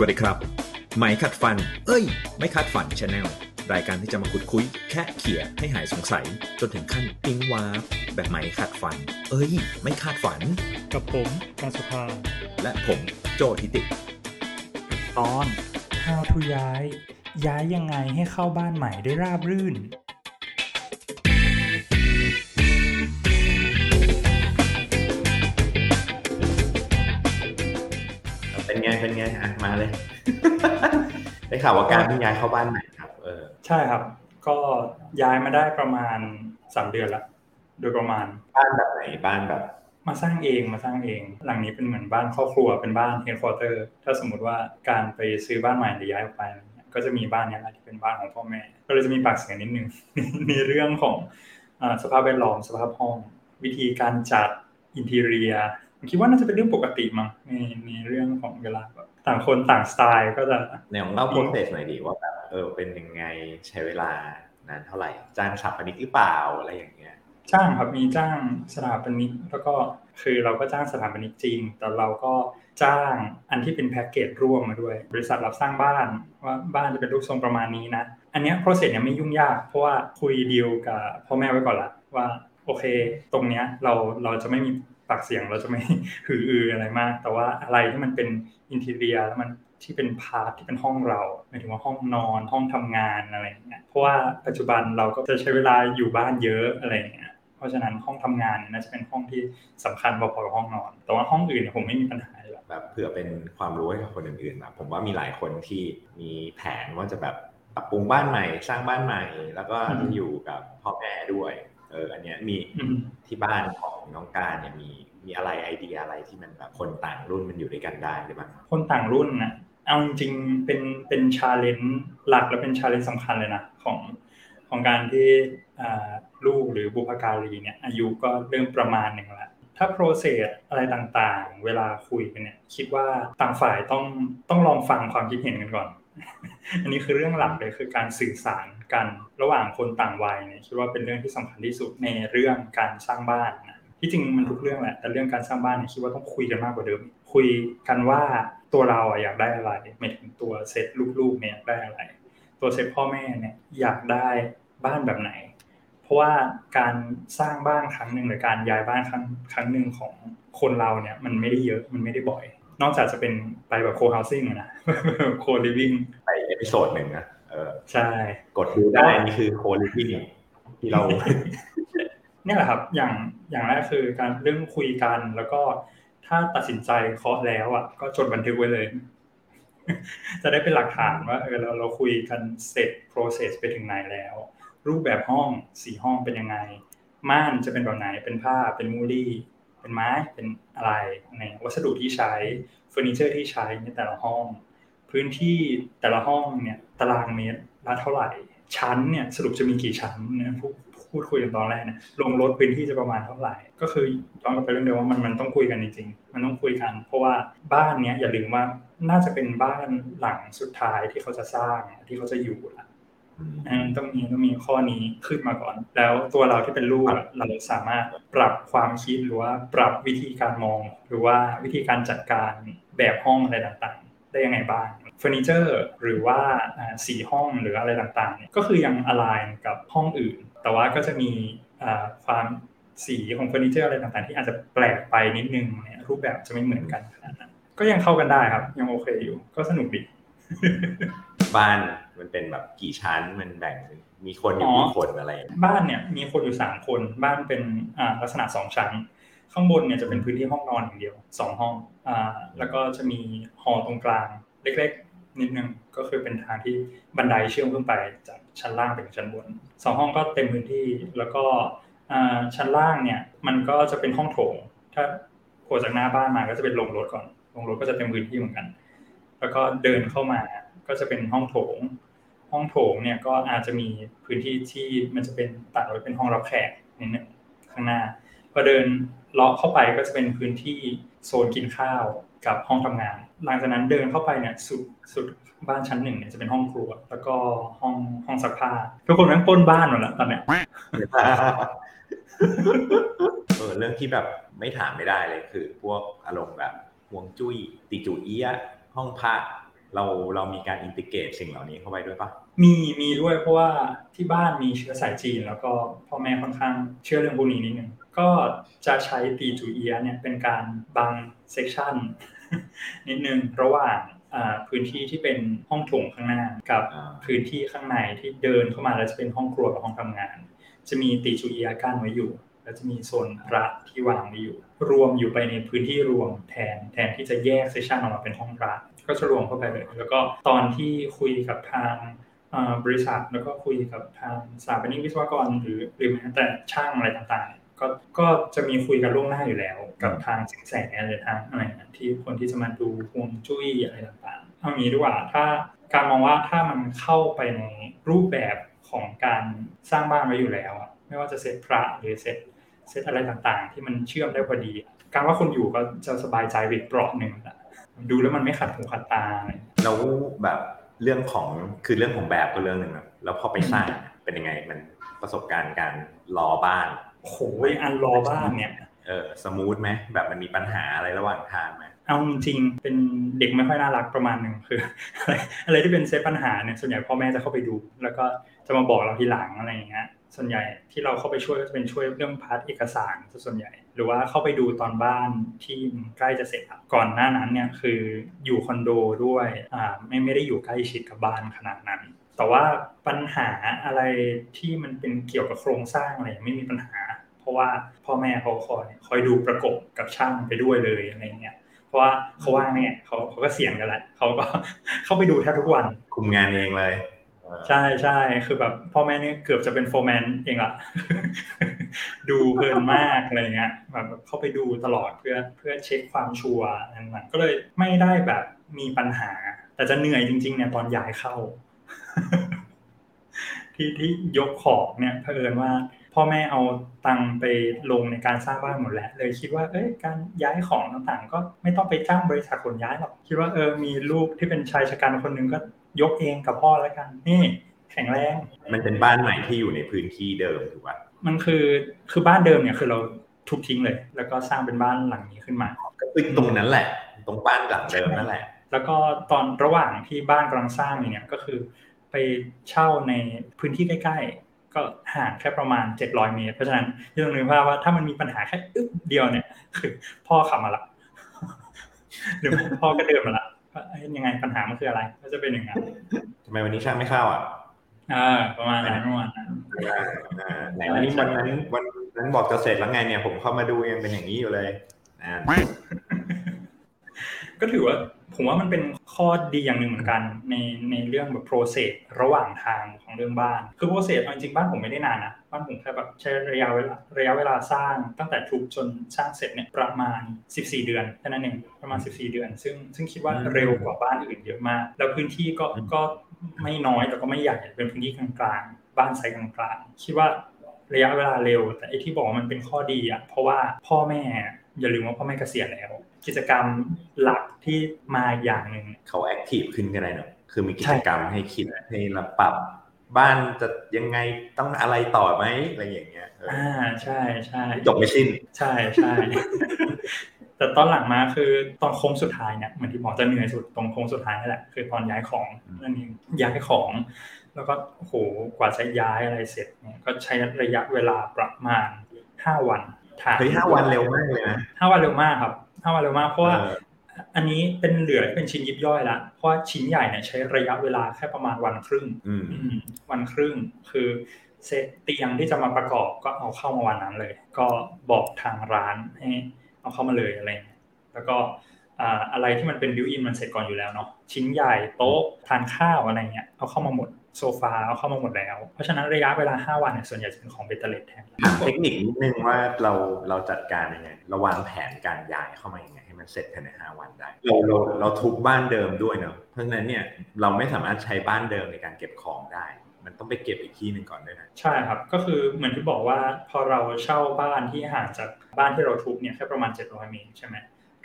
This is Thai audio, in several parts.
สวัสดีครับไหมขัดฟัน เอ้ย ไม่คาดฝัน channel รายการที่จะมาขุดคุย แค่เขี่ยให้หายสงสัย จนถึงขั้นปิ๊งวาร์ปแบบไหมขัดฟัน เอ้ย ไม่คาดฝัน กับผมการสุภา และผมโจทิติ ตอน How to ย้าย ย้ายยังไงให้เข้าบ้านใหม่ได้ราบรื่น ไงเป็นไงอะมาเลย ได้ข่าวว่าการเพิ่งย้ายเข้าบ้านใหม่ครับ เออ ใช่ครับ ก็ย้ายมาได้ประมาณสามเดือนละโดยประมาณบ้านแบบไหนบ้านแบบ มาสร้างเองมาสร้างเอง หลังนี้เป็นเหมือนบ้านครอบครัวเป็นบ้านเฮดค q u เตอร์ถ้าสมมติว่าการไปซื้อบ้านใหม่หรือย้ายออกไปอะไรเงี้ยก็จะมีบ้านเนี้ยแหละที่เป็นบ้านของพ่อแม่ ก็เลยจะมีปากเสียงนิดนึงในเรื่องของอาสภาพแวดล้อมสภาพห้อง วิธีการจัดอินทีเรีย ผมคิดว่าน่าจะเป็นเรื่องปกติมั้งในในเรื่องของเวลาแบบต่างคนต่างสไตล์ก็จะแนวของเล่าโปรเซสหน่อยดิว่าแบบเออเป็นยังไงใช้เวลานานเท่าไหร่จ้างสถาปนิกหรือเปล่าอะไรอย่างเงี้ย จ้างครับมีจ้างสถาปนิกแล้วก็คือเราก็จ้างสถาปนิกจริง แต่เราก็จ้างอันที่เป็นแพ็กเกจร่วมมาด้วย บริษัทรับสร้างบ้านว่าบ้านจะเป็นรูปทรงประมาณนี้นะ อันเนี้ย process เนี่ยไม่ยุ่งยาก เพราะว่าคุยดีลกับพ่อแม่ไว้ก่อนละว่าโอเค ตรงเนี้ยเราเราจะไม่มี ปากเสียงเราจะไม่หืออืออะไรมาก แต่ว่าอะไรที่มันเป็นอินทีเรียแล้วมันที่เป็นพาร์ทที่เป็นห้องเราหมายถึงว่าห้องนอนห้องทำงานอะไรอย่างเงี้ยเพราะว่าปัจจุบันเราก็จะใช้เวลาอยู่บ้านเยอะอะไรอย่างเงี้ยเพราะฉะนั้นห้องทำงานเนี่ยน่าจะเป็นห้องที่สำคัญพอๆกับห้องนอน แต่ว่าห้องอื่นเนี่ยผมไม่มีปัญหาเลยแบบเผื่อเป็นความรู้ให้กับคนอื่นๆแบบผมว่ามีหลายคนที่มีแผนว่าจะแบบปรับปรุงบ้านใหม่ สร้างบ้านใหม่ แล้วก็จะอยู่กับพ่อแม่ด้วย เอออันเนี้ยมีอืมที่บ้านของน้องการเนี่ยมีมีอะไรไอเดียอะไรที่มันแบบคนต่างรุ่นมันอยู่ด้วยกันได้หรือเปล่าคนต่างรุ่นนะเอาจริงๆเป็นเป็น challenge หลักและเป็น challenge สำคัญเลยนะของของการที่อ่าลูกหรือบุพการีเนี่ยอายุก็เริ่มประมาณหนึ่งแล้วถ้า process อะไรต่างๆ เวลาคุยกันเนี่ยคิดว่าต่างฝ่ายต้องต้องลองฟังความคิดเห็นกันก่อน อันนี้คือเรื่องหลักเลยคือการสื่อสารกันระหว่างคนต่างวัยเนี่ยคิดว่าเป็นเรื่องที่สำคัญที่สุดในเรื่องการสร้างบ้านนะที่จริงมันทุกเรื่องแหละแต่เรื่องการสร้างบ้านเนี่ยคิดว่าต้องคุยกันมากกว่าเดิม คุยกันว่าตัวเราอะอยากได้อะไรหมายถึงตัวเซตลูกๆเนี่ยอยากได้อะไร ตัวเซตพ่อแม่เนี่ยอยากได้บ้านแบบไหน เพราะว่าการสร้างบ้านครั้งหนึ่งหรือการย้ายบ้านครั้งครั้งหนึ่งของคนเราเนี่ยมันไม่ได้เยอะมันไม่ได้บ่อย นอกจากจะเป็นไปแบบ co-housing นะ co-living ไป episode หนึ่งนะเออใช่กดดูได้นี่คือ co-living ที่ที่เราเนี่ยแหละครับ อย่างอย่างแรกคือการเรื่องคุยกันแล้วก็ถ้าตัดสินใจเคาะแล้วอะ ก็จดบันทึกไว้เลย จะได้เป็นหลักฐานว่าเออเราเราคุยกันเสร็จ process ไปถึงไหนแล้ว รูปแบบห้องสีห้องเป็นยังไง ม่านจะเป็นแบบไหนเป็นผ้าเป็นมูลี่ เป็นไม้เป็นอะไรในวัสดุที่ใช้เฟอร์นิเจอร์ที่ใช้ในแต่ละห้อง พื้นที่แต่ละห้องเนี่ยตารางเมตรละเท่าไหร่ ชั้นเนี่ยสรุปจะมีกี่ชั้นเนี่ยพูดพูดคุยกันตอนแรกเนี่ยลงรถพื้นที่จะประมาณเท่าไหร่ ก็คือย้อนกลับไปเรื่องเดิมว่ามันมันต้องคุยกันจริงๆมันต้องคุยกัน เพราะว่าบ้านเนี้ยอย่าลืมว่าน่าจะเป็นบ้านหลังสุดท้ายที่เขาจะสร้างที่เขาจะอยู่ละ ต้องมีต้องมีข้อนี้ขึ้นมาก่อน แล้วตัวเราที่เป็นลูกอะเราสามารถปรับความคิดหรือว่าปรับวิธีการมอง หรือว่าวิธีการจัดการแบบห้องอะไรต่างๆ ได้ยังไงบ้างเฟอร์นิเจอร์หรือว่าอ่าสีห้องหรืออะไรต่างๆเนี่ยก็คือยังอ l i g n กับห้องอื่น แต่ว่าก็จะมีอ่าความสีของเฟอร์นิเจอร์อะไรต่างๆ ที่อาจจะแปลกไปนิดนึงเนี่ยรูปแบบจะไม่เหมือนกันขนาดนั้นก็ยังเข้ากันได้ครับ ยังโอเคอยู่ ก็สนุกดี บ้านมันเป็นแบบกี่ชั้นมันแบ่งเป็นมีคนอยู่อ๋อกี่คนอะไร บ้านเนี่ยมีคนอยู่สามคนบ้านเป็นอ่าลักษณะสองชั้น ข้างบนเนี่ยจะเป็นพื้นที่ห้องนอนอย่างเดียวสองห้องอ่าแล้วก็จะมีหอตรงกลาง เล็กๆ นิดนึงก็คือเป็นทางที่บันไดเชื่อมขึ้นไปจากชั้นล่างไปถึงชั้นบนสองห้องก็เต็มพื้นที่แล้วก็อ่าชั้นล่างเนี่ยมันก็จะเป็นห้องโถง ถ้าโผล่จากหน้าบ้านมาก็จะเป็นโรงรถก่อนโรงรถก็จะเต็มพื้นที่เหมือนกัน แล้วก็เดินเข้ามา ก็จะเป็นห้องโถง ห้องโถงเนี่ยก็อาจจะมีพื้นที่ที่มันจะเป็นตัดไว้เป็นห้องรับแขกนิดนึงข้างหน้าพอเดินเลาะเข้าไปก็จะเป็นพื้นที่โซนกินข้าวกับห้องทำงาน หลังจากนั้นเดินเข้าไปเนี่ยสุดสุดบ้านชั้นหนึ่งเนี่ยจะเป็นห้องครัว แล้วก็ห้องห้องซักผ้าทุกคนแม่งป้นบ้านหมดแล้วตอนเนี้ยเออเรื่องที่แบบไม่ถามไม่ได้เลยคือ พวกอารมณ์แบบห่วงจุ้ยติจูเอียห้องพัก เราเรามีการอินทิเกรตสิ่งเหล่านี้เข้าไปด้วยปะมีมีด้วยเพราะว่าที่บ้านมีเชื้อสายจีน แล้วก็พ่อแม่ค่อนข้างเชื่อเรื่องพวกนี้นิดนึงก็จะใช้ตี่จู้เอี๊ยะเนี่ยเป็นการบัง section นิดนึงระหว่างพื้นที่ที่เป็นห้องโถงข้างหน้ากับพื้นที่ข้างในที่เดินเข้ามาแล้วจะเป็นห้องครัวกับห้องทำงาน จะมีตี่จู้เอี๊ยะกั้นไว้อยู่ แล้วจะมีโซนพระที่วางไว้อยู่ รวมอยู่ไปในพื้นที่รวมแทนแทนที่จะแยก section ออกมาเป็นห้องพระก็จะรวมเข้าไปเลย แล้วก็ตอนที่คุยกับทางบริษัทแล้วก็คุยกับทางสถาปนิกวิศวกร หรือหรือแม้แต่ช่างอะไรต่างๆ ก็ก็จะมีคุยกันล่วงหน้าอยู่แล้ว กับทางสิงแสหรือทางอะไรที่คนที่จะมาดูฮวงจุ้ยอะไรต่างๆเอางี้ดีกว่าถ้าการมองว่าถ้ามันเข้าไปในรูปแบบของการสร้างบ้านไว้อยู่แล้ว ไม่ว่าจะเซตพระหรือเซต เซตอะไรต่างๆ ที่มันเชื่อมได้พอดี การว่าคนอยู่ก็จะสบายใจไปเปราะหนึ่งดูแล้วมันไม่ขัดหูขัดตาแล้วแบบเรื่องของคือเรื่องของแบบก็เรื่องหนึ่งนะแล้วพอไปสร้างเป็นยังไงมันประสบการณ์การรอบ้านโอ้ยอันรอบ้านเนี่ยเออ smooth ไหมแบบมันมีปัญหาอะไรระหว่างทางไหมเอาจริงเป็นเด็กไม่ค่อยน่ารักประมาณหนึ่งคืออะไรอะไรที่เป็นเซตปัญหาเนี่ยส่วนใหญ่พ่อแม่จะเข้าไปดู แล้วก็จะมาบอกเราทีหลังอะไรอย่างเงี้ย ส่วนใหญ่ที่เราเข้าไปช่วยก็จะเป็นช่วยเรื่อง part เอกสารส่วนใหญ่ หรือว่าเข้าไปดูตอนบ้านที่ใกล้จะเสร็จก่อนหน้านั้นเนี่ยคืออยู่คอนโดด้วยอ่าไม่ไม่ได้อยู่ใกล้ชิดกับบ้านขนาดนั้น แต่ว่าปัญหาอะไรที่มันเป็นเกี่ยวกับโครงสร้างอะไรไม่มีปัญหา เพราะว่าพ่อแม่เขาคอยคอยดูประกบกับช่างไปด้วยเลยอะไรเงี้ยเพราะว่าเขาว่างเนี่ยเขาเขาก็เสี่ยงกันแหละเขาก็เข้าไปดูแทบทุกวันคุมงานเองเลย ใช่ใช่คือแบบพ่อแม่นี่เกือบจะเป็นโฟร์แมนเองละดูเพลินมากอะไรเงี้ยแบบเข้าไปดูตลอดเพื่อเพื่อเช็คความชัวร์นั่นก็เลยไม่ได้แบบมีปัญหา แต่จะเหนื่อยจริง ๆ เนี่ยตอนย้ายเข้า ที่ที่ยกของเนี่ยเผอิญว่า พ่อแม่เอาตังไปลงในการสร้างบ้านหมดแล้วเลยคิดว่า เอ้ยการย้ายของต่างๆ ก็ไม่ต้องไปจ้างบริษัทขนย้ายหรอกคิดว่าเออมีลูกที่เป็นชายชะกันคนนึงก็ ยกเองกับพ่อแล้วกันนี่แข็งแรง มันเป็นบ้านใหม่ที่อยู่ในพื้นที่เดิมถูกป่ะมันคือคือบ้านเดิมเนี่ยคือเราทุบทิ้งเลย แล้วก็สร้างเป็นบ้านหลังนี้ขึ้นมาก็คือตรงนั้นแหละ ตรงบ้านหลังเดิมนั่นแหละ แล้วก็ตอนระหว่างที่บ้านกำลังสร้างเนี่ยก็คือ ไปเช่าในพื้นที่ใกล้ๆ ก็ห่างแค่ประมาณ 700 เมตร เพราะฉะนั้นที่ต้องนึกภาพว่าถ้ามันมีปัญหาแค่อึ๊บเดียวเนี่ย คือ พ่อขับมาละหรือพ่อก็เดินมาละ ยังไงปัญหามันคืออะไร ก็จะเป็นอย่างนั้นทำไมวันนี้ช่างไม่เข้าอะอ่าประมาณนั้นประมาณนั้นไหนวันนี้วันนั้นวันนั้นบอกจะเสร็จแล้วไงเนี่ยผมเข้ามาดูยังเป็นอย่างนี้อยู่เลยก็ถือว่าผมว่ามันเป็นข้อดีอย่างหนึ่งเหมือนกัน ในในเรื่องแบบ process ระหว่างทางของเรื่องบ้าน คือ process จริงๆบ้านผมไม่ได้นานนะ บ้านผมแค่แบบใช้ระยะเวลาระยะเวลาสร้างตั้งแต่ทุบจนสร้างเสร็จเนี่ยประมาณ 14 เดือนแค่นั้นเองประมาณ 14 เดือน ซึ่งซึ่งคิดว่าเร็วกว่าบ้านอื่นเยอะมาก แล้วพื้นที่ก็ก็ไม่น้อยแต่ก็ไม่ใหญ่เป็นพื้นที่กลางๆ บ้านไซส์กลางๆคิดว่าระยะเวลาเร็ว แต่ไอ้ที่บอกมันเป็นข้อดีอะเพราะว่าพ่อแม่อย่าลืมว่าพ่อแม่เกษียณแล้ว กิจกรรมหลักที่มาอย่างหนึ่งเขา active ขึ้นก็ได้เนาะคือมีกิจกรรมให้คิดให้เราปรับ บ้านจะยังไงต้องอะไรต่อไหมอะไรอย่างเงี้ยอ่าใช่ใช่จบไม่สิ้น ใช่ใช่แต่ตอนหลังมาคือตอนโค้งสุดท้ายเนี่ยเหมือนที่บอกจะเหนื่อยสุดตรงโค้งสุดท้ายนี่แหละคือตอนย้ายของนั่นเองย้ายของ แล้วก็โหกว่าจะย้ายอะไรเสร็จเนี่ยก็ใช้ระยะเวลาประมาณห้าวันเฮ้ยห้าวันเร็วมากเลยนะห้าวันเร็วมากครับห้าวันเร็วมากเพราะว่า อันนี้เป็นเหลือเป็นชิ้นยิบย่อยละเพราะชิ้นใหญ่เนี่ยใช้ระยะเวลาแค่ประมาณวันครึ่งวันครึ่งคือเซตเตียงที่จะมาประกอบก็เอาเข้ามาวันนั้นเลย ก็บอกทางร้านให้เอาเข้ามาเลยอะไรแล้วก็อะไรที่มันเป็น built-in มันเสร็จก่อนอยู่แล้วเนาะชิ้นใหญ่โต๊ะทานข้าวอะไรเงี้ยเอาเข้ามาหมด โซฟาเอาเข้ามาหมดแล้ว เพราะฉะนั้นระยะเวลา 5 วันเนี่ยส่วนใหญ่จะเป็นของเบตเตอร์เลตแทนเทคนิคนิดนึงว่าเราเราจัดการยังไงเราวางแผนการย้ายเข้ามายังไงให้มันเสร็จภายใน 5 วันได้เราเราเราทุบบ้านเดิมด้วยเนาะเพราะฉะนั้นเนี่ยเราไม่สามารถใช้บ้านเดิมในการเก็บของได้มันต้องไปเก็บอีกที่หนึ่งก่อนด้วยนะใช่ครับก็คือเหมือนที่บอกว่าพอเราเช่าบ้านที่ห่างจากบ้านที่เราทุบเนี่ยแค่ประมาณ 700 เมตรใช่ไหม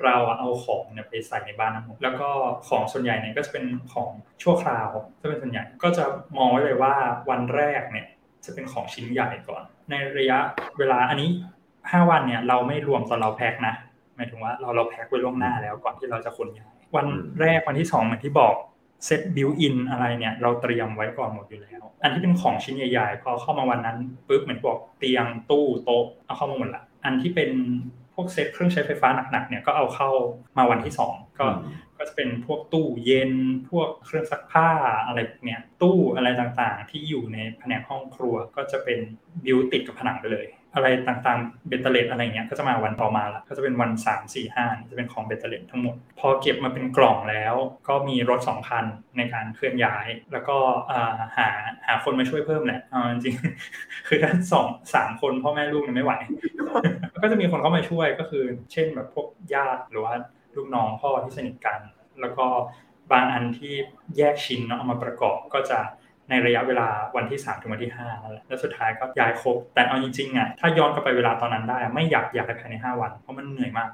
เราเอาของเนี่ยไปใส่ในบ้านทั้งหมแล้วก็ของส่วนใหญ่เนี่ยก็จะเป็นของชั่วคราวจะเป็นส่วนใหญ่ก็จะมองไว้เลยว่าวันแรกเนี่ยจะเป็นของชิ้นใหญ่ก่อน ในระยะเวลาอันนี้ 5 วันเนี่ยเราไม่รวมตอนเราแพ็คนะหมายถึงว่าเราเราแพ็คไว้ล่วงหน้าแล้วก่อนที่เราจะขนย้ายวันแรกวันที่2เหมือนที่บอก set built-in อะไรเนี่ยเราเตรียมไว้ก่อนหมดอยู่แล้ว อันที่เป็นของชิ้นใหญ่ๆพอเข้ามาวันนั้นปุ๊บเหมือนบอกเตียงตู้โต๊ะเอาเข้ามาหมดละอันที่เป็น พวกเซตเครื่องใช้ไฟฟ้าหนักๆเนี่ยก็เอาเข้ามาวันที่สองก็ก็จะเป็นพวกตู้เย็นพวกเครื่องซักผ้าอะไรเนี่ยตู้อะไรต่างๆ ที่อยู่ในแผนกห้องครัวก็จะเป็นบิวติดกับผนังไปเลย อะไรต่างๆ เบตเตอร์เลตอะไรเงี้ยก็จะมาวันต่อมาละก็จะเป็นวันสามสี่ห้าจะเป็นของเบตเตอร์เลตทั้งหมด พอเก็บมาเป็นกล่องแล้ว ก็มีรถสองคันในการเคลื่อนย้าย แล้วก็หาหาคนมาช่วยเพิ่มแหละจริงคือถ้าสองสามคนพ่อแม่ลูกไม่ไหว ก็จะมีคนเข้ามาช่วยก็คือ เช่นแบบพวกญาติหรือว่าลูกน้องพ่อที่สนิทกัน แล้วก็บางอันที่แยกชิ้นเนาะเอามาประกอบก็จะ ในระยะเวลาวันที่3ถึงวันที่5นั่นแหละแล้วสุดท้ายก็ย้ายครบ แต่เอาจริงๆอะถ้าย้อนกลับไปเวลาตอนนั้นได้ ไม่อยากอยากภายใน 5 วัน เพราะมันเหนื่อยมาก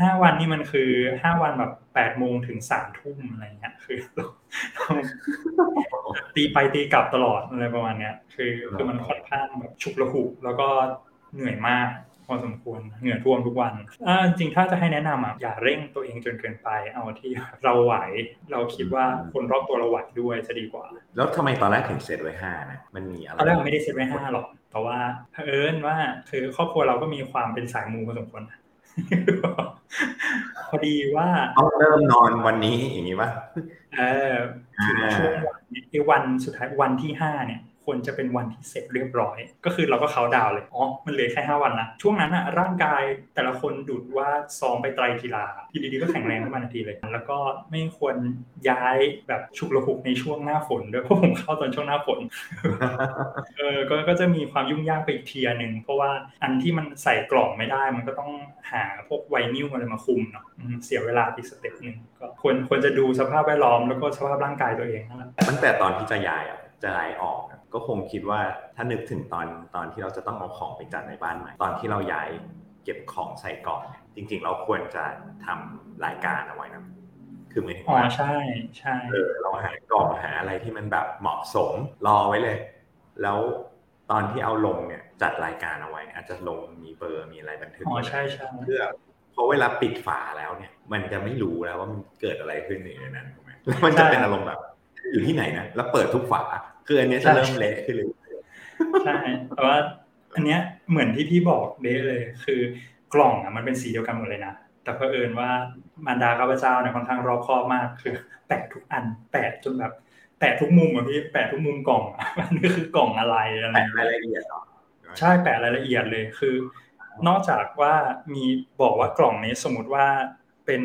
ห้าวันนี่มันคือห้าวันแบบแปดโมงถึงสามทุ่มอะไรเงี้ยคือตีไปตีกลับตลอดอะไรประมาณเนี้ย คือคือมันค่อนข้างแบบฉุกระหุกแล้วก็เหนื่อยมาก พอสมควรเหงื่อท่วมทุกวันจริงถ้าจะให้แนะนำอะอย่าเร่งตัวเองจนเกินไป เอาที่เราไหวเราคิดว่าคนรอบตัวเราไหวด้วยจะดีกว่า แล้วทำไมตอนแรกถึงเซตไว้ห้านะมันมีอะไรตอนแรกไม่ได้เซตไว้ห้าหรอกแต่ว่าเผอิญว่าคือครอบครัวเราก็มีความเป็นสายมูพอสมควรพอดีว่าต้องเริ่มนอนวันนี้อย่างนี้ป่ะเออถึงช่วงวันสุดท้ายวันที่ห้าเนี่ย ควรจะเป็นวันที่เสร็จเรียบร้อย ก็คือเราก็เขาดาวเลยอ๋อมันเหลือแค่5วันนะช่วงนั้นอะร่างกายแต่ละคนดูดว่าซ้อมไปไตรกีฬาทีดีๆก็แข็งแรงขึ้นมาทันทีเลย แล้วก็ไม่ควรย้ายแบบฉุกระหุกในช่วงหน้าฝนด้วยเพราะผมเข้าตอนช่วงหน้าฝนเออก็ก็จะมีความยุ่งยากไปอีกเทียหนึ่งเพราะว่าอันที่มันใส่กล่องไม่ได้ มันก็ต้องหาพวกไวนิลอะไรมาคลุมเนาะเสียเวลาอีก step หนึ่งก็ควรควรจะดูสภาพแวดล้อมแล้วก็สภาพร่างกายตัวเองนั่นแหละตั้งแต่ตอนที่จะย้ายอะจะย้ายออก ก็คงคิดว่าถ้านึกถึงตอนตอนที่เราจะต้องเอาของไปจัดในบ้านใหม่ตอนที่เราย้ายเก็บของใส่กล่องจริง ๆ เราควรจะทำรายการเอาไว้นะคือหมายถึงว่าใช่ใช่เออเราหากล่องหาอะไรที่มันแบบเหมาะสมรอไว้เลย แล้วตอนที่เอาลงเนี่ยจัดรายการเอาไว้อาจจะลงมีเบอร์มีอะไรบันทึกอ๋อใช่ใช่เพื่อเพราะเวลาปิดฝาแล้วเนี่ย มันจะไม่รู้แล้วว่ามันเกิดอะไรขึ้นในนั้นถูกไหมแล้วมันจะเป็นอารมณ์แบบ อยู่ที่ไหนนะแล้วเปิดทุกฝา คืออันนี้จะเริ่มเละขึ้นเลยใช่แต่ว่าอันเนี้ยเหมือนที่พี่บอกเด้เลย คือกล่องอะมันเป็นสีเดียวกันหมดเลยนะแต่เพอเอิญว่ามารดาข้าพเจ้าเนี่ยค่อนข้างรอบคอบมากคือแปะทุกอัน แปะจนแบบ แปะทุกมุมอะพี่แปะทุกมุมกล่องอันนี้คือกล่องอะไรอะไรรายละเอียดใช่แปะรายละเอียดเลยคือ นอกจากว่ามีบอกว่ากล่องนี้สมมติว่าเป็น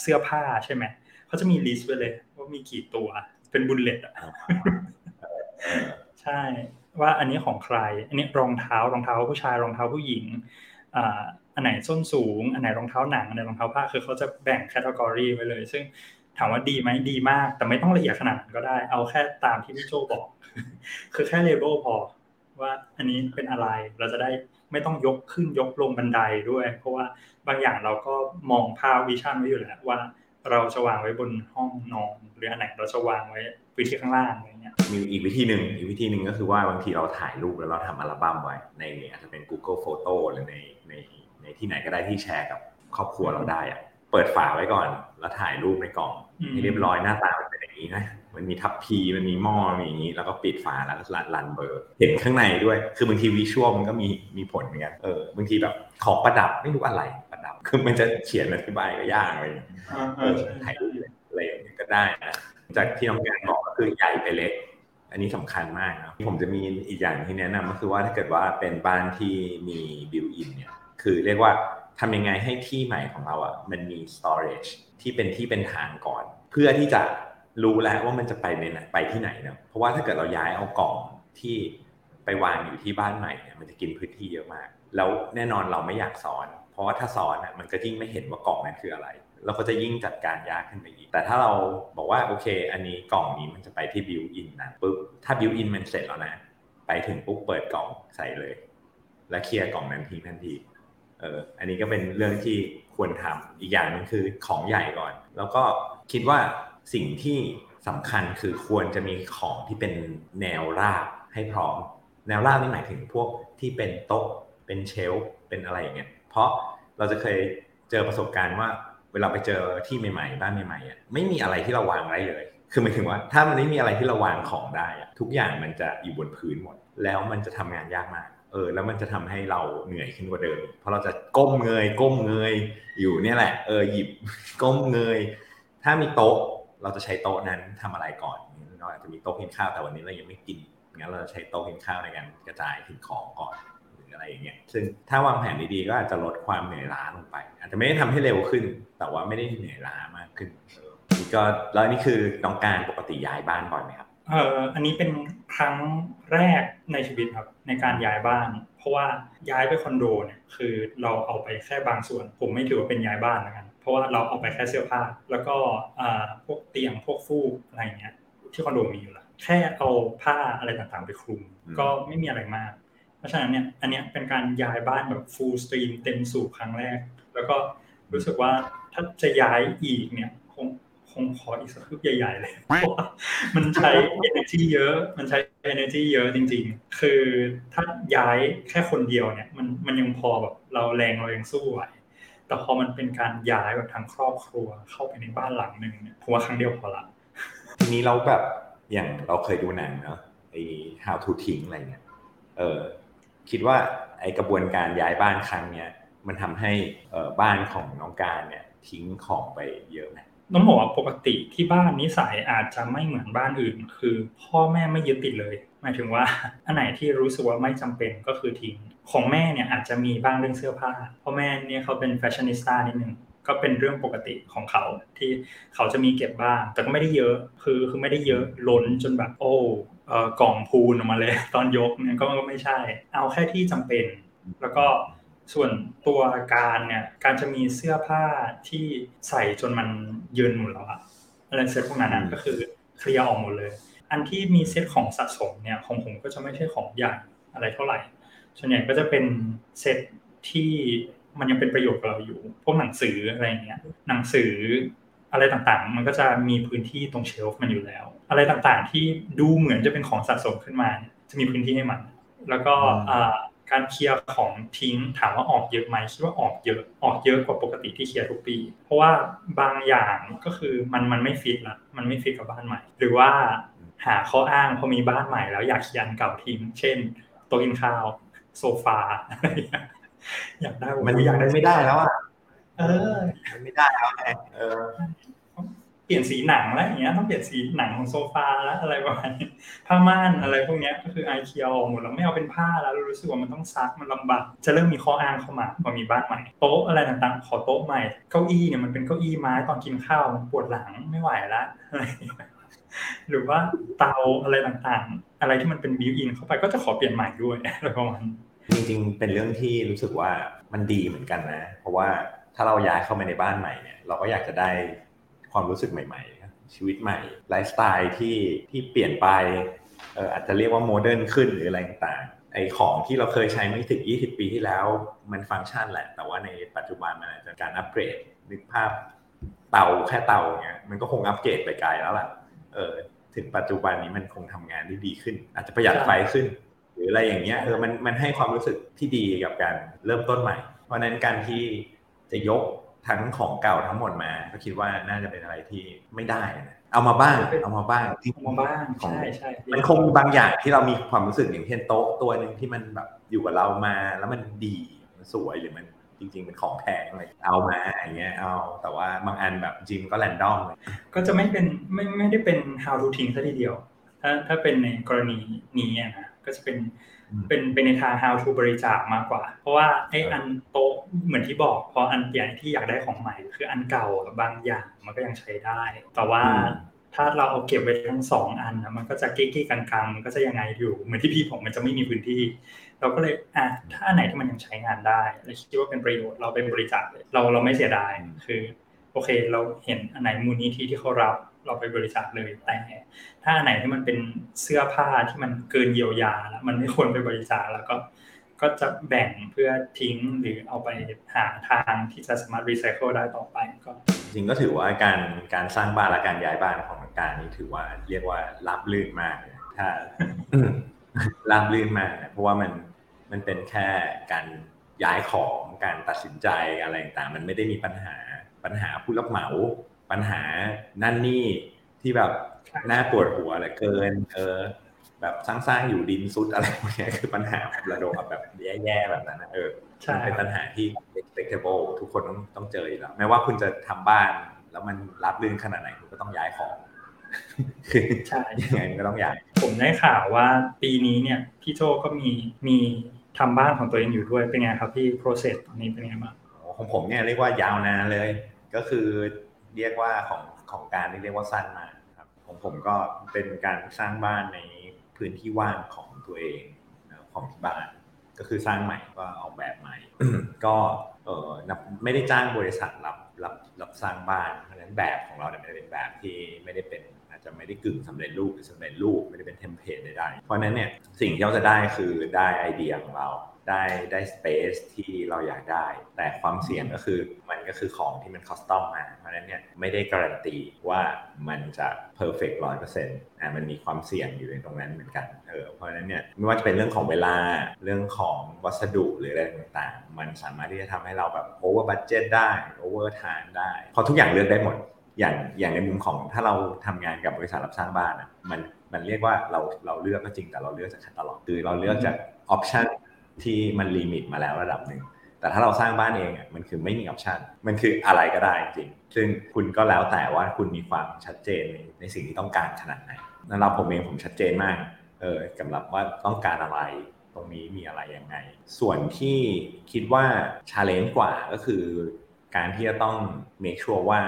เสื้อผ้าใช่ไหมเขาจะมี list ไว้เลยว่ามีกี่ตัว เป็น bullet อะ ใช่ ว่าอันนี้ของใคร อันนี้รองเท้ารองเท้าผู้ชายรองเท้าผู้หญิงอ่าอันไหนส้นสูง อันไหนรองเท้าหนังอันไหนรองเท้าผ้าคือเขาจะแบ่ง category ไว้เลย ซึ่งถามว่าดีไหมดีมาก แต่ไม่ต้องละเอียดขนาดนั้นก็ได้ เอาแค่ตามที่พี่โจบอก คือแค่ label พอ ว่าอันนี้เป็นอะไรเราจะได้ไม่ต้องยกขึ้นยกลงบันไดด้วย เพราะว่าบางอย่างเราก็มองภาพ vision ไว้อยู่แล้วว่าเราจะวางไว้บนห้องนอนหรืออันไหนเราจะวางไว้ วิธีข้างล่างอะไรเงี้ยมีอีกวิธีหนึ่งอีกวิธีหนึ่งก็คือว่าบางทีเราถ่ายรูปแล้วเราทำอัลบั้มไว้ในอาจจะเป็น Google Photo หรือในในในที่ไหนก็ได้ที่แชร์กับครอบครัวเราได้อะเปิดฝาไว้ก่อน แล้วถ่ายรูปในกล่องให้เรียบร้อยหน้าตาเป็นอย่างนี้นะมันมีทับพีมันมีหม้อมีอย่างนี้ แล้วก็ปิดฝาแล้วก็รันเบอร์ เห็นข้างในด้วย คือบางทีวิชวลมันก็มีมีผลเหมือนกันเออบางทีแบบของประดับไม่รู้อะไรประดับ คือมันจะเขียนอธิบายก็ยากอะไรอย่างเงี้ยถ่ายรูปอะไรอย่างเงี้ยก็ได้นะจากที่น้องแกนบอกก็ คือใหญ่ไปเล็ก อันนี้สำคัญมากนะผมจะมีอีกอย่างที่แนะนำก็คือว่าถ้าเกิดว่าเป็นบ้านที่มีบิวอินเนี่ยคือเรียกว่าทำยังไงให้ที่ใหม่ของเราอะมันมี storage ที่เป็นที่เป็นทางก่อน เพื่อที่จะรู้แล้วว่ามันจะไปในไปที่ไหนเนาะเพราะว่าถ้าเกิดเราย้ายเอากล่องที่ไปวางอยู่ที่บ้านใหม่เนี่ยมันจะกินพื้นที่เยอะมาก แล้วแน่นอนเราไม่อยากซ้อน เพราะว่าถ้าซ้อนอะมันก็ยิ่งไม่เห็นว่ากล่องนั้นคืออะไร เราก็จะยิ่งจัดการยากขึ้นไปอีก แต่ถ้าเราบอกว่าโอเค อันนี้กล่องนี้มันจะไปที่ built-in นะปุ๊บถ้า built-in มันเสร็จแล้วนะ ไปถึงปุ๊บเปิดกล่องใส่เลย แล้ว clear กล่องนั้นทิ้งทันทีเอออันนี้ก็เป็นเรื่องที่ควรทำอีกอย่างนึงคือของใหญ่ก่อน แล้วก็คิดว่าสิ่งที่สำคัญคือควรจะมีของที่เป็นแนวราบให้พร้อม แนวราบนี่หมายถึงพวกที่เป็นโต๊ะเป็น shelf เป็นอะไรอย่างเงี้ยเพราะเราจะเคยเจอประสบการณ์ว่า เวลาไปเจอที่ใหม่ๆบ้านใหม่ๆอะไม่มีอะไรที่เราวางไว้เลย คือหมายถึงว่า ถ้ามันไม่มีอะไรที่เราวางของได้อะทุกอย่างมันจะอยู่บนพื้นหมด แล้วมันจะทำงานยากมากเออแล้วมันจะทำให้เราเหนื่อยขึ้นกว่าเดิม เพราะเราจะก้มเงย ก้มเงยอยู่เนี่ยแหละเออหยิบก้มเงย ถ้ามีโต๊ะเราจะใช้โต๊ะนั้นทำอะไรก่อนเราอาจจะมีโต๊ะกินข้าวแต่วันนี้เรายังไม่กินงั้นเราจะใช้โต๊ะกินข้าวในการกระจายสิ่งของก่อน ออะไรอย่างเงี้ยซึ่งถ้าวางแผนดีๆก็อาจจะลดความเหนื่อยล้าลงไป อาจจะไม่ได้ทำให้เร็วขึ้น แต่ว่าไม่ได้เหนื่อยล้ามากขึ้นเออนี่ก็แล้วนี่คือน้องการปกติย้ายบ้านบ่อยไหมครับเอออันนี้เป็นครั้งแรกในชีวิตครับในการย้ายบ้าน เพราะว่าย้ายไปคอนโดเนี่ยคือเราเอาไปแค่บางส่วน ผมไม่ถือว่าเป็นย้ายบ้านแล้วกันเพราะว่าเราเอาไปแค่เสื้อผ้า แล้วก็อ่าพวกเตียงพวกฟูกอะไรเงี้ยที่คอนโดมีอยู่แล้วแค่เอาผ้าอะไรต่างๆไปคลุมอืมก็ไม่มีอะไรมาก เพราะฉะนั้นเนี่ยอันเนี้ยเป็นการย้ายบ้านแบบ full stream เต็มสูบครั้งแรก แล้วก็รู้สึกว่าถ้าจะย้ายอีกเนี่ยคงคงขออีกสักคืบใหญ่ ๆ เลยเพราะว่ามันใช้ energy เยอะ มันใช้ energy เยอะจริง ๆ คือถ้าย้ายแค่คนเดียวเนี่ย มันมันยังพอแบบเราแรงเรายังสู้ไหวแต่พอมันเป็นการย้ายแบบทางครอบครัวเข้าไปในบ้านหลังหนึ่งเนี่ยผมว่าครั้งเดียวพอละทีนี้เราแบบอย่างเราเคยดูหนังเนาะไอ้ how to ทิ้งอะไรเงี้ยเออ คิดว่าไอ้กระบวนการย้ายบ้านครั้งเนี้ยมันทำให้บ้านของน้องการเนี่ยทิ้งของไปเยอะไหมต้องบอกว่าปกติที่บ้านนิสัยอาจจะไม่เหมือนบ้านอื่น คือพ่อแม่ไม่ยึดติดเลย หมายถึงว่าอันไหนที่รู้สึกว่าไม่จำเป็นก็คือทิ้งของแม่เนี่ยอาจจะมีบ้างเรื่องเสื้อผ้าเพราะแม่เนี่ยเขาเป็นแฟชั่นนิสต้านิดนึงก็เป็นเรื่องปกติของเขาที่เขาจะมีเก็บบ้าง แต่ก็ไม่ได้เยอะคือคือไม่ได้เยอะล้นจนแบบโอ้ กล่องพูนออกมาเลยตอนยกเนี่ยก็ก็ไม่ใช่ เอาแค่ที่จำเป็น แล้วก็ส่วนตัวการเนี่ยการจะมีเสื้อผ้าที่ใส่จนมันเยินหมดแล้วอะอะไรเซ็ตพวกนั้นนะก็คือเคลียร์ออกหมดเลย อันที่มีเซตของสะสมเนี่ยของผมก็จะไม่ใช่ของใหญ่อะไรเท่าไหร่ ส่วนใหญ่ก็จะเป็นเซตที่มันยังเป็นประโยชน์กับเราอยู่ พวกหนังสืออะไรอย่างเงี้ย หนังสือ อะไรต่างๆ มันก็จะมีพื้นที่ตรงเชลฟ์มันอยู่แล้ว อะไรต่างๆ ที่ดูเหมือนจะเป็นของสะสมขึ้นมาเนี่ยจะมีพื้นที่ให้มัน แล้วก็อ่าการเคลียร์ของทิ้งถามว่าออกเยอะไหมคิดว่าออกเยอะออกเยอะกว่าปกติที่เคลียร์ทุกปี เพราะว่าบางอย่างก็คือมันมันไม่ฟิตละมันไม่ฟิตกับบ้านใหม่ หรือว่าหาข้ออ้างพอมีบ้านใหม่แล้วอยากเคลียร์อันเก่าทิ้ง เช่นโต๊ะกินข้าว โซฟาอะไรอย่างเงี้ยอยากได้โอ้โหมันอยากได้ไม่ได้แล้วอะ เออ ไม่ได้แล้วไงเออ เปลี่ยนสีหนังแล้วอย่างเงี้ย ต้องเปลี่ยนสีหนังของโซฟาแล้วอะไรประมาณผ้าม่านอะไรพวกเนี้ยก็คือไอเคียวหมดแล้วไม่เอาเป็นผ้าแล้วรู้สึกว่ามันต้องซักมันลำบากจะเริ่มมีข้ออ้างเข้ามาพอมีบ้านใหม่โต๊ะอะไรต่างๆ ขอโต๊ะใหม่เก้าอี้เนี่ยมันเป็นเก้าอี้ไม้ตอนกินข้าวมันปวดหลังไม่ไหวละอะไรหรือว่าเตาอะไรต่างๆ อะไรที่มันเป็น built-in เข้าไปก็จะขอเปลี่ยนใหม่ด้วยอะไรประมาณนี้จริงๆ เป็นเรื่องที่รู้สึกว่ามันดีเหมือนกันนะ เพราะว่า ถ้าเราย้ายเข้ามาในบ้านใหม่เนี่ยเราก็อยากจะได้ความรู้สึกใหม่ ๆ ชีวิตใหม่ไลฟ์สไตล์ที่ที่เปลี่ยนไปเอออาจจะเรียกว่า modern ขึ้นหรืออะไรต่างๆไอของที่เราเคยใช้ไม่ถึง 20 ปีที่แล้ว มันฟังก์ชันแหละ แต่ว่าในปัจจุบันมันอาจจะการอัปเกรดนึกภาพเตาแค่เตาเนี่ยมันก็คงอัปเกรดไปไกลแล้วล่ะเออถึงปัจจุบันนี้มันคงทำงานได้ดีขึ้น อาจจะประหยัดไฟขึ้น หรืออะไรอย่างเงี้ยเออมันมันให้ความรู้สึกที่ดีกับการเริ่มต้นใหม่ เพราะนั้นการที่ จะยกทั้งของเก่าทั้งหมดมา ก็คิดว่าน่าจะเป็นอะไรที่ไม่ได้นะเอามาบ้าง เอามาบ้างจริงเอามาบ้างใช่ใช่มันคงมีบางอย่างที่เรามีความรู้สึกอย่างเช่นโต๊ะตัวหนึ่งที่มันแบบอยู่กับเรามาแล้วมันดีมันสวยหรือมันจริงๆเป็นของแพงอะไรเอามาอย่างเงี้ยเอาแต่ว่าบางอันแบบจริงก็แรนดอมเลยก็จะไม่เป็นไม่ไม่ได้เป็น how to ทิ้งซะทีเดียว ถ้าถ้าเป็นในกรณีนี้อะนะ ก็จะเป็นอืมเป็นเป็นในทาง how to บริจาคมากกว่า เพราะว่าไอ้อันโต๊ะเหมือนที่บอกพออันใหญ่ที่อยากได้ของใหม่ คืออันเก่าอะบางอย่างมันก็ยังใช้ได้ แต่ว่าถ้าเราเอาเก็บไว้ทั้งสองอันนะมันก็จะเก๊ๆกังๆมันก็จะยังไงอยู่ เหมือนที่พี่ผมมันจะไม่มีพื้นที่ เราก็เลยอะถ้าอันไหนที่มันยังใช้งานได้และคิดว่าเป็นประโยชน์เราไปบริจาคเลยเราเราไม่เสียดายคือ โอเค เราเห็นอันไหนมูลนิธิที่เขารับ เราไปบริจาคเลยแต่ ถ้าไหนที่มันเป็นเสื้อผ้าที่มันเกินเยียวยาแล้วมันไม่ควรไปบริจาคแล้วก็ก็จะแบ่งเพื่อทิ้งหรือเอาไปหาทางที่จะสามารถรีไซเคิลได้ต่อไปก็จริงก็ถือว่าการการสร้างบ้านและการย้ายบ้านของการนี้ถือว่าเรียกว่ารับลื่นมากถ้ารับลื่นมากเพราะว่ามันมันเป็นแค่การย้ายของการตัดสินใจอะไรต่างมันไม่ได้มีปัญหาปัญหาผู้รับเหมา ปัญหานั่นนี่ที่แบบน่าปวดหัวเหลือเกิน เออ แบบสร้างๆอยู่ดินซุดอะไรพวกนี้คือปัญหาระดมแบบแย่ๆแบบนั้นนะเออใช่มันเป็นปัญหาที่ expectable ทุกคนต้องต้องเจออยู่แล้วแม้ว่าคุณจะทำบ้าน แล้วมันรับรื่นขนาดไหนคุณก็ต้องย้ายของคือใช่ยังไงมันก็ต้องย้าย ผมได้ข่าวว่าปีนี้เนี่ยพี่โจก็มีมีทำบ้านของตัวเองอยู่ด้วยเป็นไงครับพี่ process ตอนนี้เป็นไงบ้างของผมเนี่ยเรียกว่ายาวนานเลย ก็คือ เรียกว่าของของการเรียกว่าสั้นมากครับของผมก็เป็นการสร้างบ้านในพื้นที่ว่างของตัวเองนะของที่บ้านก็คือสร้างใหม่ก็ออกแบบใหม่ ก็เออนับไม่ได้จ้างบริษัทรับรับรับสร้างบ้านเพราะฉะนั้นแบบของเราเนี่ยไม่ได้เป็นแบบที่ไม่ได้เป็นอาจจะไม่ได้กึ่งสำเร็จรูปหรือสำเร็จรูปไม่ได้เป็น template ใดๆเพราะฉะนั้นเนี่ยสิ่งที่เราจะได้คือได้ไอเดียของเราได้ได้ space ที่เราอยากได้ แต่ความเสี่ยงก็คือมัน ก็คือของที่มัน custom มา เพราะนั้นเนี่ยไม่ได้การันตีว่ามันจะ perfect ร้อยเปอร์เซ็นต์อ่ามันมีความเสี่ยงอยู่ในตรงนั้นเหมือนกันเออเพราะนั้นเนี่ยไม่ว่าจะเป็นเรื่องของเวลาเรื่องของวัสดุหรืออะไรต่างๆ มันสามารถที่จะทำให้เราแบบ over budget ได้ over time ได้เพราะทุกอย่างเลือกได้หมดอย่างอย่างในมุมของถ้าเราทำงานกับบริษัทรับสร้างบ้านอะมันมันเรียกว่าเราเราเลือกก็จริงแต่เราเลือกจากแคตตาล็อกคือเราเลือกจาก option ที่มัน limit มาแล้วระดับหนึ่ง แต่ถ้าเราสร้างบ้านเองอะมันคือไม่มี option มันคืออะไรก็ได้จริง ซึ่งคุณก็แล้วแต่ว่าคุณมีความชัดเจนในในสิ่งที่ต้องการขนาดไหนนั่นเราผมเองผมชัดเจนมาก เออสำหรับว่าต้องการอะไร ตรงนี้มีอะไรยังไง ส่วนที่คิดว่า challenge กว่าก็คือการที่จะต้อง make sure ว่า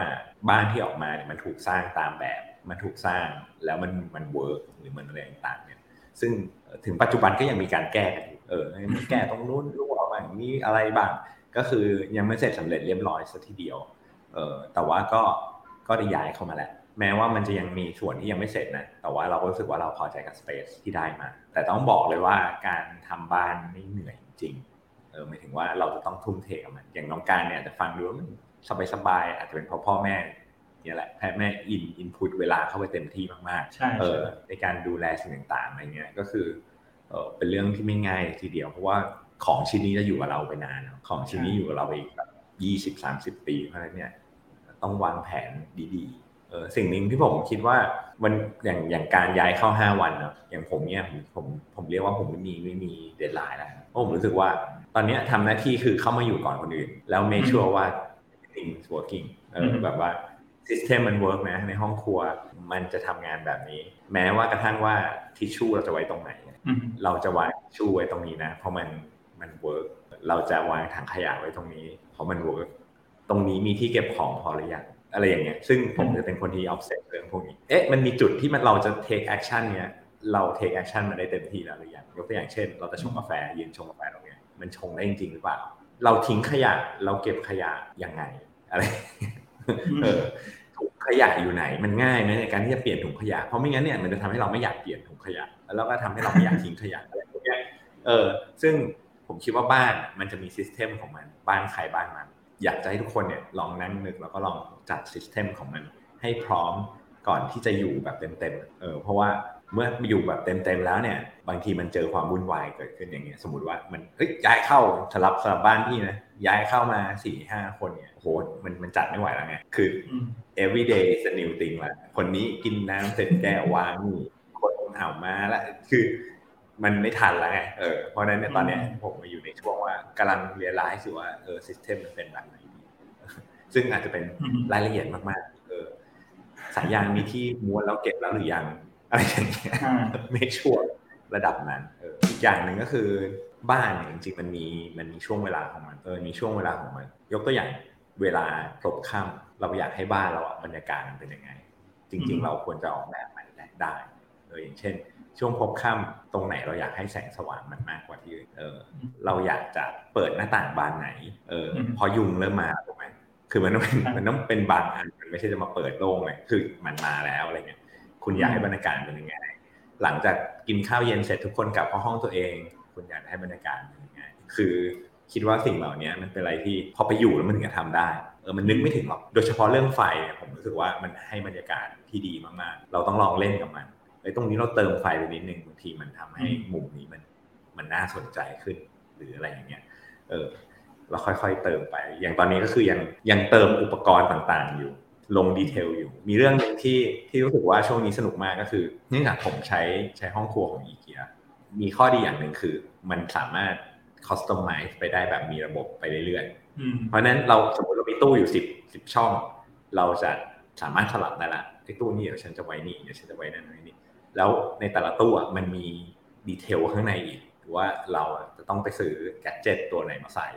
บ้านที่ออกมาเนี่ยมันถูกสร้างตามแบบ มันถูกสร้างแล้วมันมัน work หรือมันอะไรต่างๆเนี่ย ซึ่งถึงปัจจุบันก็ยังมีการแก้กันอยู่ เออมีแก้ตรงนู้นรู้ออกมาอย่างนี้อะไรบ้างก็คือยังไม่เสร็จสำเร็จเรียบร้อยสักทีเดียว เออแต่ว่าก็ก็ได้ย้ายเข้ามาแล้วแม้ว่ามันจะยังมีส่วนที่ยังไม่เสร็จนะ แต่ว่าเราก็รู้สึกว่าเราพอใจกับสเปซที่ได้มา แต่ต้องบอกเลยว่าการทำบ้านไม่เหนื่อยจริง เออหมายถึงว่าเราจะต้องทุ่มเทกับมัน อย่างน้องการเนี่ยจะฟังดูว่ามันสบายๆอาจจะเป็นเพราะพ่อแม่เนี่ยแหละแพ่แม่อินอินพุตเวลาเข้าไปเต็มที่มากใช่ๆเออ ในการดูแลสิ่งต่างๆอะไรเงี้ย ก็คือ เออเป็นเรื่องที่ไม่ง่ายทีเดียว เพราะว่าของชิ้นนี้จะอยู่กับเราไปนานเนอะของชิ้นนี้อยู่กับเราไปอีกแบบยี่สิบสามสิบปีเพราะฉะนั้นเนี่ยต้องวางแผนดีๆเออสิ่งหนึ่งที่ผมคิดว่ามันอย่างอย่างการย้ายเข้าห้าวันเนาะอย่างผมเนี่ยผมผมผมเรียกว่าผมไม่มีไม่มีเดทไลน์แล้วเพราะผมรู้สึกว่า ตอนเนี้ยทำหน้าที่คือเข้ามาอยู่ก่อนคนอื่น แล้ว make sure ว่า things working เออแบบว่า system มัน work นะในห้องครัวมันจะทำงานแบบนี้ แม้ว่ากระทั่งว่าทิชชู่เราจะไว้ตรงไหนอืม เราจะวางทิชชู่ไว้ตรงนี้นะ เพราะมันมัน work เราจะวางถังขยะไว้ตรงนี้ เพราะมัน work ตรงนี้มีที่เก็บของพอหรือยังอะไรอย่างเงี้ย ซึ่งผมจะเป็นคนที่ obsess เรื่องพวกนี้ เอ๊ะ มันมีจุดที่มันเราจะ take action เนี้ย เรา take action มาได้เต็มที่แล้วหรือยัง ยกตัวอย่างเช่น เราจะชงกาแฟยืนชงกาแฟตรงเนี้ย มันชงได้จริงๆหรือเปล่า เราทิ้งขยะ เราเก็บขยะยังไง อะไร เออถุง ขยะอยู่ไหนมันง่ายไหมในการที่จะเปลี่ยนถุงขยะเพราะไม่งั้นเนี่ยมันจะทำให้เราไม่อยากเปลี่ยนถุงขยะ แล้วก็ทำให้เราไม่อยากทิ้งขยะอะไรพวกเนี้ยเออ ซึ่งผมคิดว่าบ้านมันจะมีซิสเต็มของมัน บ้านใครบ้านมัน อยากจะให้ทุกคนเนี่ยลองนั่งนึกแล้วก็ลองจัดซิสเต็มของมันให้พร้อมก่อนที่จะอยู่แบบเต็มๆเออเพราะว่าเมื่ออยู่แบบเต็มๆแล้วเนี่ย บางทีมันเจอความวุ่นวายเกิดขึ้นอย่างเงี้ยสมมติว่ามันเฮ้ยย้ายเข้าสลับสลับบ้านพี่นะย้ายเข้ามาสี่ห้าคนเนี่ย โอ้โหมันมันจัดไม่ไหวแล้วไงคืออืม every day is a new thing ละคนนี้กินน้ำเสร็จแก้ววางนี่คนเอามาแล้วคือมันไม่ทันแล้วไง เออ เพราะฉะนั้นเนี่ยตอนเนี้ยผมมาอยู่ในช่วงว่ากำลังเรียนรู้สิว่าเออซิสเต็มมันเป็นแบบไหนดีซึ่งอาจจะเป็นอืมรายละเอียดมากๆ เออ สายยางมีที่ม้วนแล้วเก็บแล้วหรือยัง อะไรอย่างเงี้ยอ่าไม่ชัวร์ระดับนั้น เออ อีกอย่างหนึ่งก็คือบ้านเนี่ยจริงๆมันมีมันมีช่วงเวลาของมัน เออ มีช่วงเวลาของมัน ยกตัวอย่าง เวลาพลบค่ำเราอยากให้บ้านเราอะบรรยากาศมันเป็นยังไง จริงอืมๆเราควรจะออกแบบมันได้เอออย่างเช่น ช่วงพบค่ำตรงไหนเราอยากให้แสงสว่างมันมากกว่าที่อื่นเออ เราอยากจะเปิดหน้าต่างบานไหน เอออมพอยุงเริ่มมาถูกไหมคือมันต้องเป็นครับมันต้องเป็นบางอันมันไม่ใช่จะมาเปิดโล่งเลยคือมันมาแล้วอะไรเงี้ยคุณอยากให้บรรยากาศเป็นยังไงหลังจากกินข้าวเย็นเสร็จทุกคนกลับเข้าห้องตัวเอง คุณอยากให้บรรยากาศเป็นยังไงคือ คิดว่าสิ่งเหล่านี้มันเป็นอะไรที่พอไปอยู่แล้วมันถึงจะทำได้เออมันนึกไม่ถึงหรอกโดยเฉพาะเรื่องไฟเนี่ยผมรู้สึกว่ามันให้บรรยากาศที่ดีมากๆ เราต้องลองเล่นกับมันไอ้ยตรงนี้เราเติมไฟไปนิดนึงบางทีมันทำให้มุมนี้มันมันน่าสนใจขึ้นหรืออะไรอย่างเงี้ยเออเราค่อยๆเติมไป อย่างตอนนี้ก็คือยังยังเติมอุปกรณ์ต่างๆ อยู่ลง detail อยู่ มีเรื่องหนึ่งที่ที่รู้สึกว่าช่วงนี้สนุกมากก็คือเนื่องจากผมใช้ใช้ห้องครัวของอีเกียมีข้อดีอย่างหนึ่งคือ มันสามารถ customize ไปได้แบบมีระบบไปเรื่อยๆ เพราะนั้นเราสมมติเรามีตู้อยู่สิบสิบช่อง เราจะสามารถสลับได้ละไอ้ตู้นี้เดี๋ยวฉันจะไว้นี่เดี๋ยวฉันจะไว้นั่นไว้นี่ แล้วในแต่ละตู้มันมี detail ข้างในอีกว่าเราจะต้องไปซื้อ gadget ตัวไหนมาใส่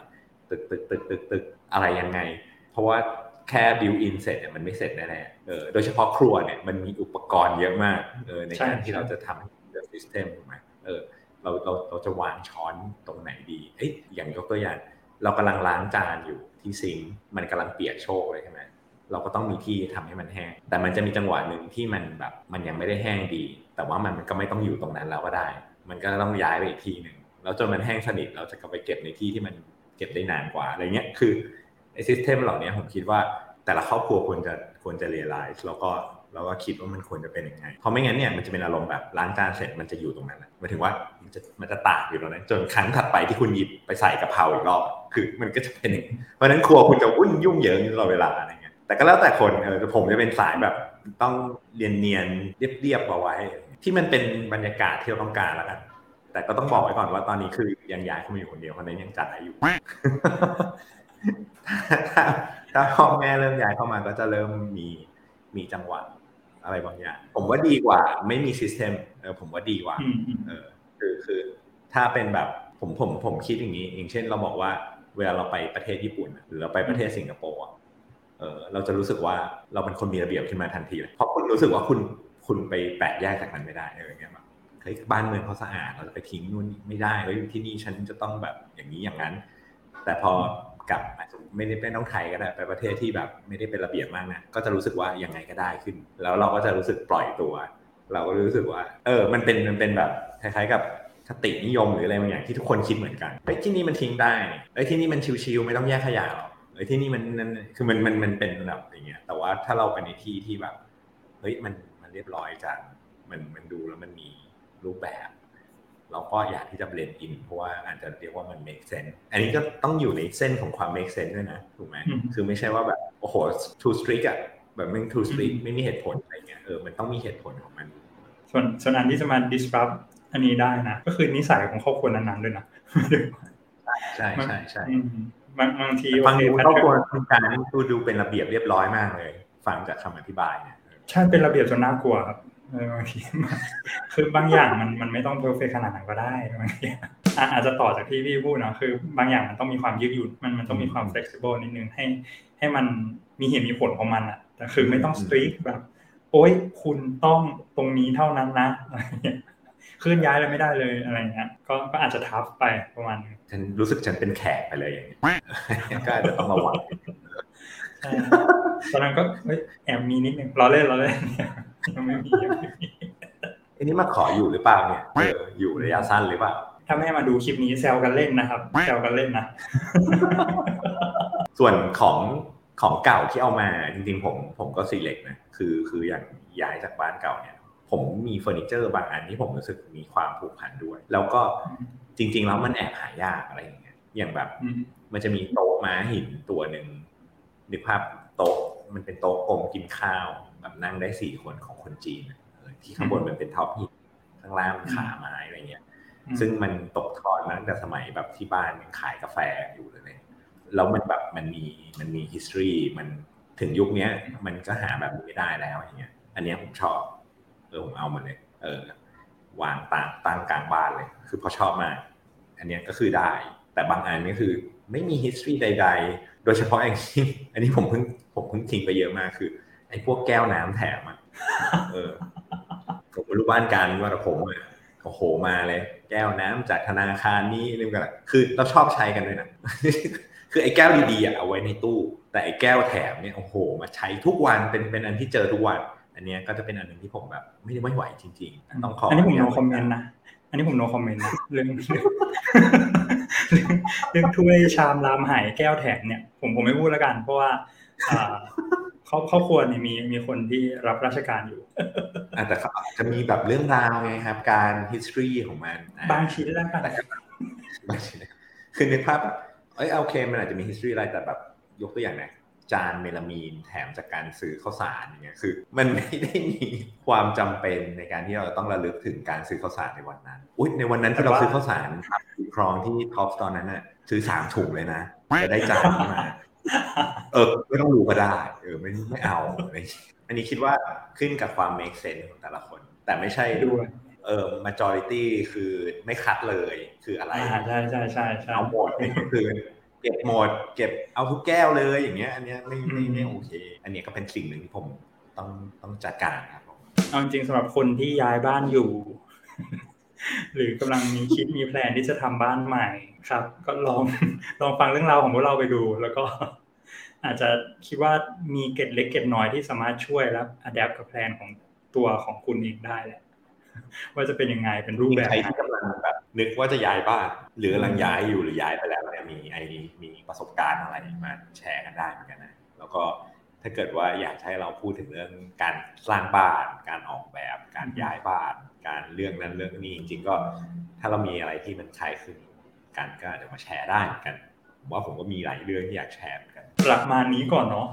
ตึกตึกตึกตึกตึกอะไรยังไง เพราะว่าแค่ built-in เสร็จเนี่ยมันไม่เสร็จแน่ๆเออโดยเฉพาะครัวเนี่ยมันมีอุปกรณ์เยอะมากเออในการที่เราจะทำให้เกิด system ถูกไหมเออ เราเราเราจะวางช้อนตรงไหนดีเอ้ยอย่างยกตัวอย่างเรากำลังล้างจานอยู่ที่ sink มันกำลังเปียกโชกเลยใช่ไหมเราก็ต้องมีที่ทำให้มันแห้ง แต่มันจะมีจังหวะหนึ่งที่มันแบบมันยังไม่ได้แห้งดี แต่ว่ามันก็ไม่ต้องอยู่ตรงนั้นแล้วก็ได้ มันก็ต้องย้ายไปอีกที่หนึ่งแล้วจนมันแห้งสนิทเราจะกลับไปเก็บในที่ที่มันเก็บได้นานกว่าอะไรเงี้ยคือไอ้ซิสเต็มเหล่านี้ผมคิดว่าแต่ละครอบครัวควรจะควรจะเรียลไลซ์แล้วก็ เราก็คิดว่ามันควรจะเป็นยังไงเพราะไม่งั้นเนี่ยมันจะเป็นอารมณ์แบบล้างจานเสร็จมันจะอยู่ตรงนั้นหมายถึงว่ามันจะมันจะตากอยู่ตรงนั้นจนครั้งถัดไปที่คุณหยิบไปใส่กะเพราอีกรอบคือมันก็จะเป็นอย่างเพราะนั้นครัวคุณจะวุ่นยุ่งเหยิงตลอดเวลาอะไรเงี้ยแต่ก็แล้วแต่คนเออผมจะเป็นสายแบบต้องเรียนเนียนเรียบๆเอาไว้ ที่มันเป็นบรรยากาศที่เราต้องการแล้วกันแต่ก็ต้องบอกไว้ก่อนว่าตอนนี้คือยังย้ายเข้ามาอยู่คนเดียวคนนั้นยังจัดอยู่ถ้าถ้าพ่อแม่เริ่มย้ายเข้ามาก็จะเริ่มมีมีจังหวะ อะไรบางอย่าง ผมว่าดีกว่า ไม่มีซิสเต็มเออผมว่าดีกว่าเออคือคือ ถ้าเป็นแบบผมผมผมคิดอย่างนี้อย่างเช่น เราบอกว่าเวลาเราไปประเทศญี่ปุ่น หรือเราไปประเทศสิงคโปร์เออเราจะรู้สึกว่าเราเป็นคนมีระเบียบขึ้นมาทันทีเลยเพราะคุณรู้สึกว่าคุณคุณไปแปะแยกจากมันไม่ได้เออเงี้ยแบบเฮ้ยบ้านเมืองเขาสะอาดเราจะไปทิ้งนู่นไม่ได้เฮ้ยที่นี่ฉันจะต้องแบบอย่างนี้อย่างนั้น แต่พอ กับไม่ได้เป็นต้องไทยก็ได้ไปประเทศที่แบบไม่ได้เป็นระเบียบมากนะก็จะรู้สึกว่ายังไงก็ได้ขึ้น แล้วเราก็จะรู้สึกปล่อยตัว เราก็รู้สึกว่า เออ มันเป็นมันเป็นแบบคล้ายๆกับคตินิยมหรืออะไรบางอย่างที่ทุกคนคิดเหมือนกันเฮ้ยที่นี่มันทิ้งได้เฮ้ยที่นี่มันชิวๆไม่ต้องแยกขยะหรอกเฮ้ยที่นี่มันนั่นคือมันมันมันเป็นแบบอย่างเงี้ย แต่ว่าถ้าเราไปในที่ที่แบบเฮ้ยมันมันเรียบร้อยจังมันมันดูแล้วมันมีรูปแบบ เราก็อยากที่จะเบลนอินเพราะว่าอาจจะเรียกว่ามัน make sense อันนี้ก็ต้องอยู่ในเส้นของความ make sense ด้วยนะถูกไหมคือไม่ใช่ว่าแบบโอ้โห too strict อะแบบไม่ too strict ไม่มีเหตุผลอะไรเงี้ยเออมันต้องมีเหตุผลของมัน ส่วนส่วนอันที่จะมา disrupt อันนี้ได้นะ ก็คือนิสัยของครอบครัวนั้นๆด้วยนะใช่ใช่ใช่บางบางทีฟังดูครอบครัวคุณการนี่ดูดูเป็นระเบียบเรียบร้อยมากเลย ฟังจากคำอธิบายเนี่ยใช่เป็นระเบียบจนน่ากลัวครับ บางทีคือบางอย่างมันมันไม่ต้อง perfect ขนาดนั้นก็ได้บางทีอาจจะต่อจากที่พี่พูดนะคือบางอย่างมันต้องมีความยืดหยุ่นมันมันต้องมีความเฟ l ซิเบิลนิดนึงให้ ให้มันมีเหตุมีผลของมันอะแต่คือไม่ต้อง strict แบบ โอ๊ยคุณต้องตรงนี้เท่านั้นนะอะไรเงี้ยเคลื่อนย้ายอะไรไม่ได้เลยอะไรเงี้ยก็ก็อาจจะทับไปประมาณฉันรู้สึกฉันเป็นแขกไปเลยอย่างนี้ก็อาจจะต้องระวังตอนนั้นก็แอบมีนิดนึงเราเล่นเราเล่น ยังไม่มีอันนี้มาขออยู่หรือเปล่าเนี่ยเอออยู่ระยะสั้นหรือเปล่าถ้าแม่มาดูคลิปนี้แซวกันเล่นนะครับแซวกันเล่นนะ ส่วนของของเก่าที่เอามาจริงๆผมผมก็ select นะคือคืออย่างย้ายจากบ้านเก่าเนี่ย ผมมีเฟอร์นิเจอร์บางอันที่ผมรู้สึกมีความผูกพันด้วย แล้วก็จริง ๆ แล้วมันแอบหายากอะไรอย่างเงี้ยอย่างแบบ มันจะมีโต๊ะม้าหินตัวหนึ่งนึกภาพโต๊ะมันเป็นโต๊ะกลมกินข้าวแบบ นั่งได้สี่คนของคนจีนที่ข้างบนมันเป็น top หินข้างล่างมันขาไม้อะไรเงี้ย ซึ่งมันตกทอดมาตั้งแต่สมัยแบบที่บ้านมันขายกาแฟอยู่เลยแล้วมันแบบมันมีมันมี history มันถึงยุคนี้มันก็หาแบบนี้ไม่ได้แล้วอย่างเงี้ย อันนี้ผมชอบ เออผมเอามาเลย เออ วางตั้งตั้งกลางบ้านเลย คือพอชอบมาก อันนี้ก็คือได้ แต่บางอันนี่คือไม่มี history ใด ๆ โดยเฉพาะอย่างที่อันนี้ผมเพิ่งผมเพิ่งทิ้งไปเยอะมากคือ ไอ้พวกแก้วน้ำแถมอะเออผมไม่รู้บ้านการว่าแต่ผมอะโอ้โหมาเลย แก้วน้ำจากธนาคารนี้เรื่องกันคือเราชอบใช้กันด้วยนะคือไอ้แก้วดีๆเอาไว้ในตู้ แต่ไอ้แก้วแถมเนี่ยโอ้โห มาใช้ทุกวันเป็นเป็นอันที่เจอทุกวัน อันนี้ก็จะเป็นอันหนึ่งที่ผมแบบ ไม่ได้ไม่ไหวจริงๆต้องขออันนี้ผมโนคอมเมนต์นะอันนี้ผมโนคอมเมนต์นะเรื่องเรื่องถ้วยชามรามหายแก้วแถมเนี่ย ผมผมไม่พูดแล้วกัน เพราะว่า เขาเขาควรมีมีคนที่รับราชการอยู่แต่เขาจะมีแบบเรื่องราวไงครับ การ history ของมันบางชิ้นแล้วกันบางชิ้นคือในภาพเอ้ยโอเคมันอาจจะมี history อะไรแต่แบบยกตัวอย่างนะจานเมลามีนแถมจากการซื้อข้าวสารอย่างเงี้ยคือ มันไม่ได้มีความจำเป็นในการที่เราต้องระลึกถึงการซื้อข้าวสารในวันนั้นอุ้ยในวันนั้นที่เราซื้อข้าวสารครองที่ท็อปตอนนั้นน่ะซื้อสามถุงเลยนะจะได้จานนี้มา เออไม่ต้องรู้ก็ได้ เออไม่ไม่เอาอะไรอันนี้คิดว่าขึ้นกับความ make sense ของแต่ละคน แต่ไม่ใช่ด้วยเออ majority คือไม่คัดเลยคืออะไรอ่าใช่ใช่ใช่ใช่เอาหมดนี่ก็คือเก็บหมด เก็บเอาทุกแก้วเลยอย่างเงี้ย อันเนี้ยไม่ไม่ไม่โอเค อันเนี้ยก็เป็นสิ่งหนึ่งที่ผมต้องต้องจัดการครับผมเอาจริงๆสำหรับคนที่ย้ายบ้านอยู่ หรือกำลังมีคิดมี plan ที่จะทำบ้านใหม่ครับ ก็ลองลองฟังเรื่องราวของพวกเราไปดู แล้วก็อาจจะคิดว่ามีเกร็ดเล็กเกร็ดน้อยที่สามารถช่วยแล้ว adapt กับ plan ของตัวของคุณเองได้แหละว่าจะเป็นยังไงเป็นรูปแบบใครที่กำลังแบบนึกว่าจะย้ายบ้าน หรือกำลังย้ายอยู่หรือย้ายไปแล้วเนี่ยมีไอมีประสบการณ์อะไรมาแชร์กันได้เหมือนกันนะแล้วก็ ถ้าเกิดว่าอยากให้เราพูดถึงเรื่องการสร้างบ้าน การออกแบบ การย้ายบ้าน การเรื่องนั้นเรื่องนี้จริงๆก็ ถ้าเรามีอะไรที่มันคล้ายคลึงกันก็อาจจะมาแชร์ได้เหมือนกันผมว่าผมก็มีหลายเรื่องที่อยากแชร์เหมือนกันประมาณนี้ก่อนเนาะ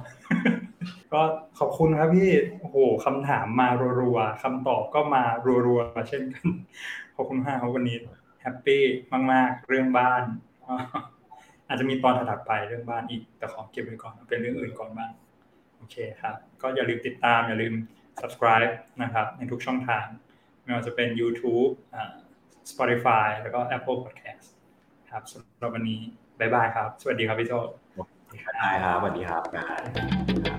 ก็ขอบคุณครับพี่โอ้โหคำถามมารัวๆคำตอบก็มารัวๆเช่นกันขอบคุณมากครับวันนี้ happy มาก ๆ เรื่องบ้าน อาจจะมีตอนถัดไปเรื่องบ้านอีก แต่ขอเก็บไว้ก่อนเป็นเรื่องอื่นก่อนบ้าง โอเคครับ ก็อย่าลืมติดตาม อย่าลืม subscribe นะครับ ในทุกช่องทาง ไม่ว่าจะเป็น YouTube อ่า Spotify แล้วก็ Apple Podcast ครับสำหรับวันนี้ บ๊ายบายครับ สวัสดีครับพี่โจได้ครับสวัสดีครับ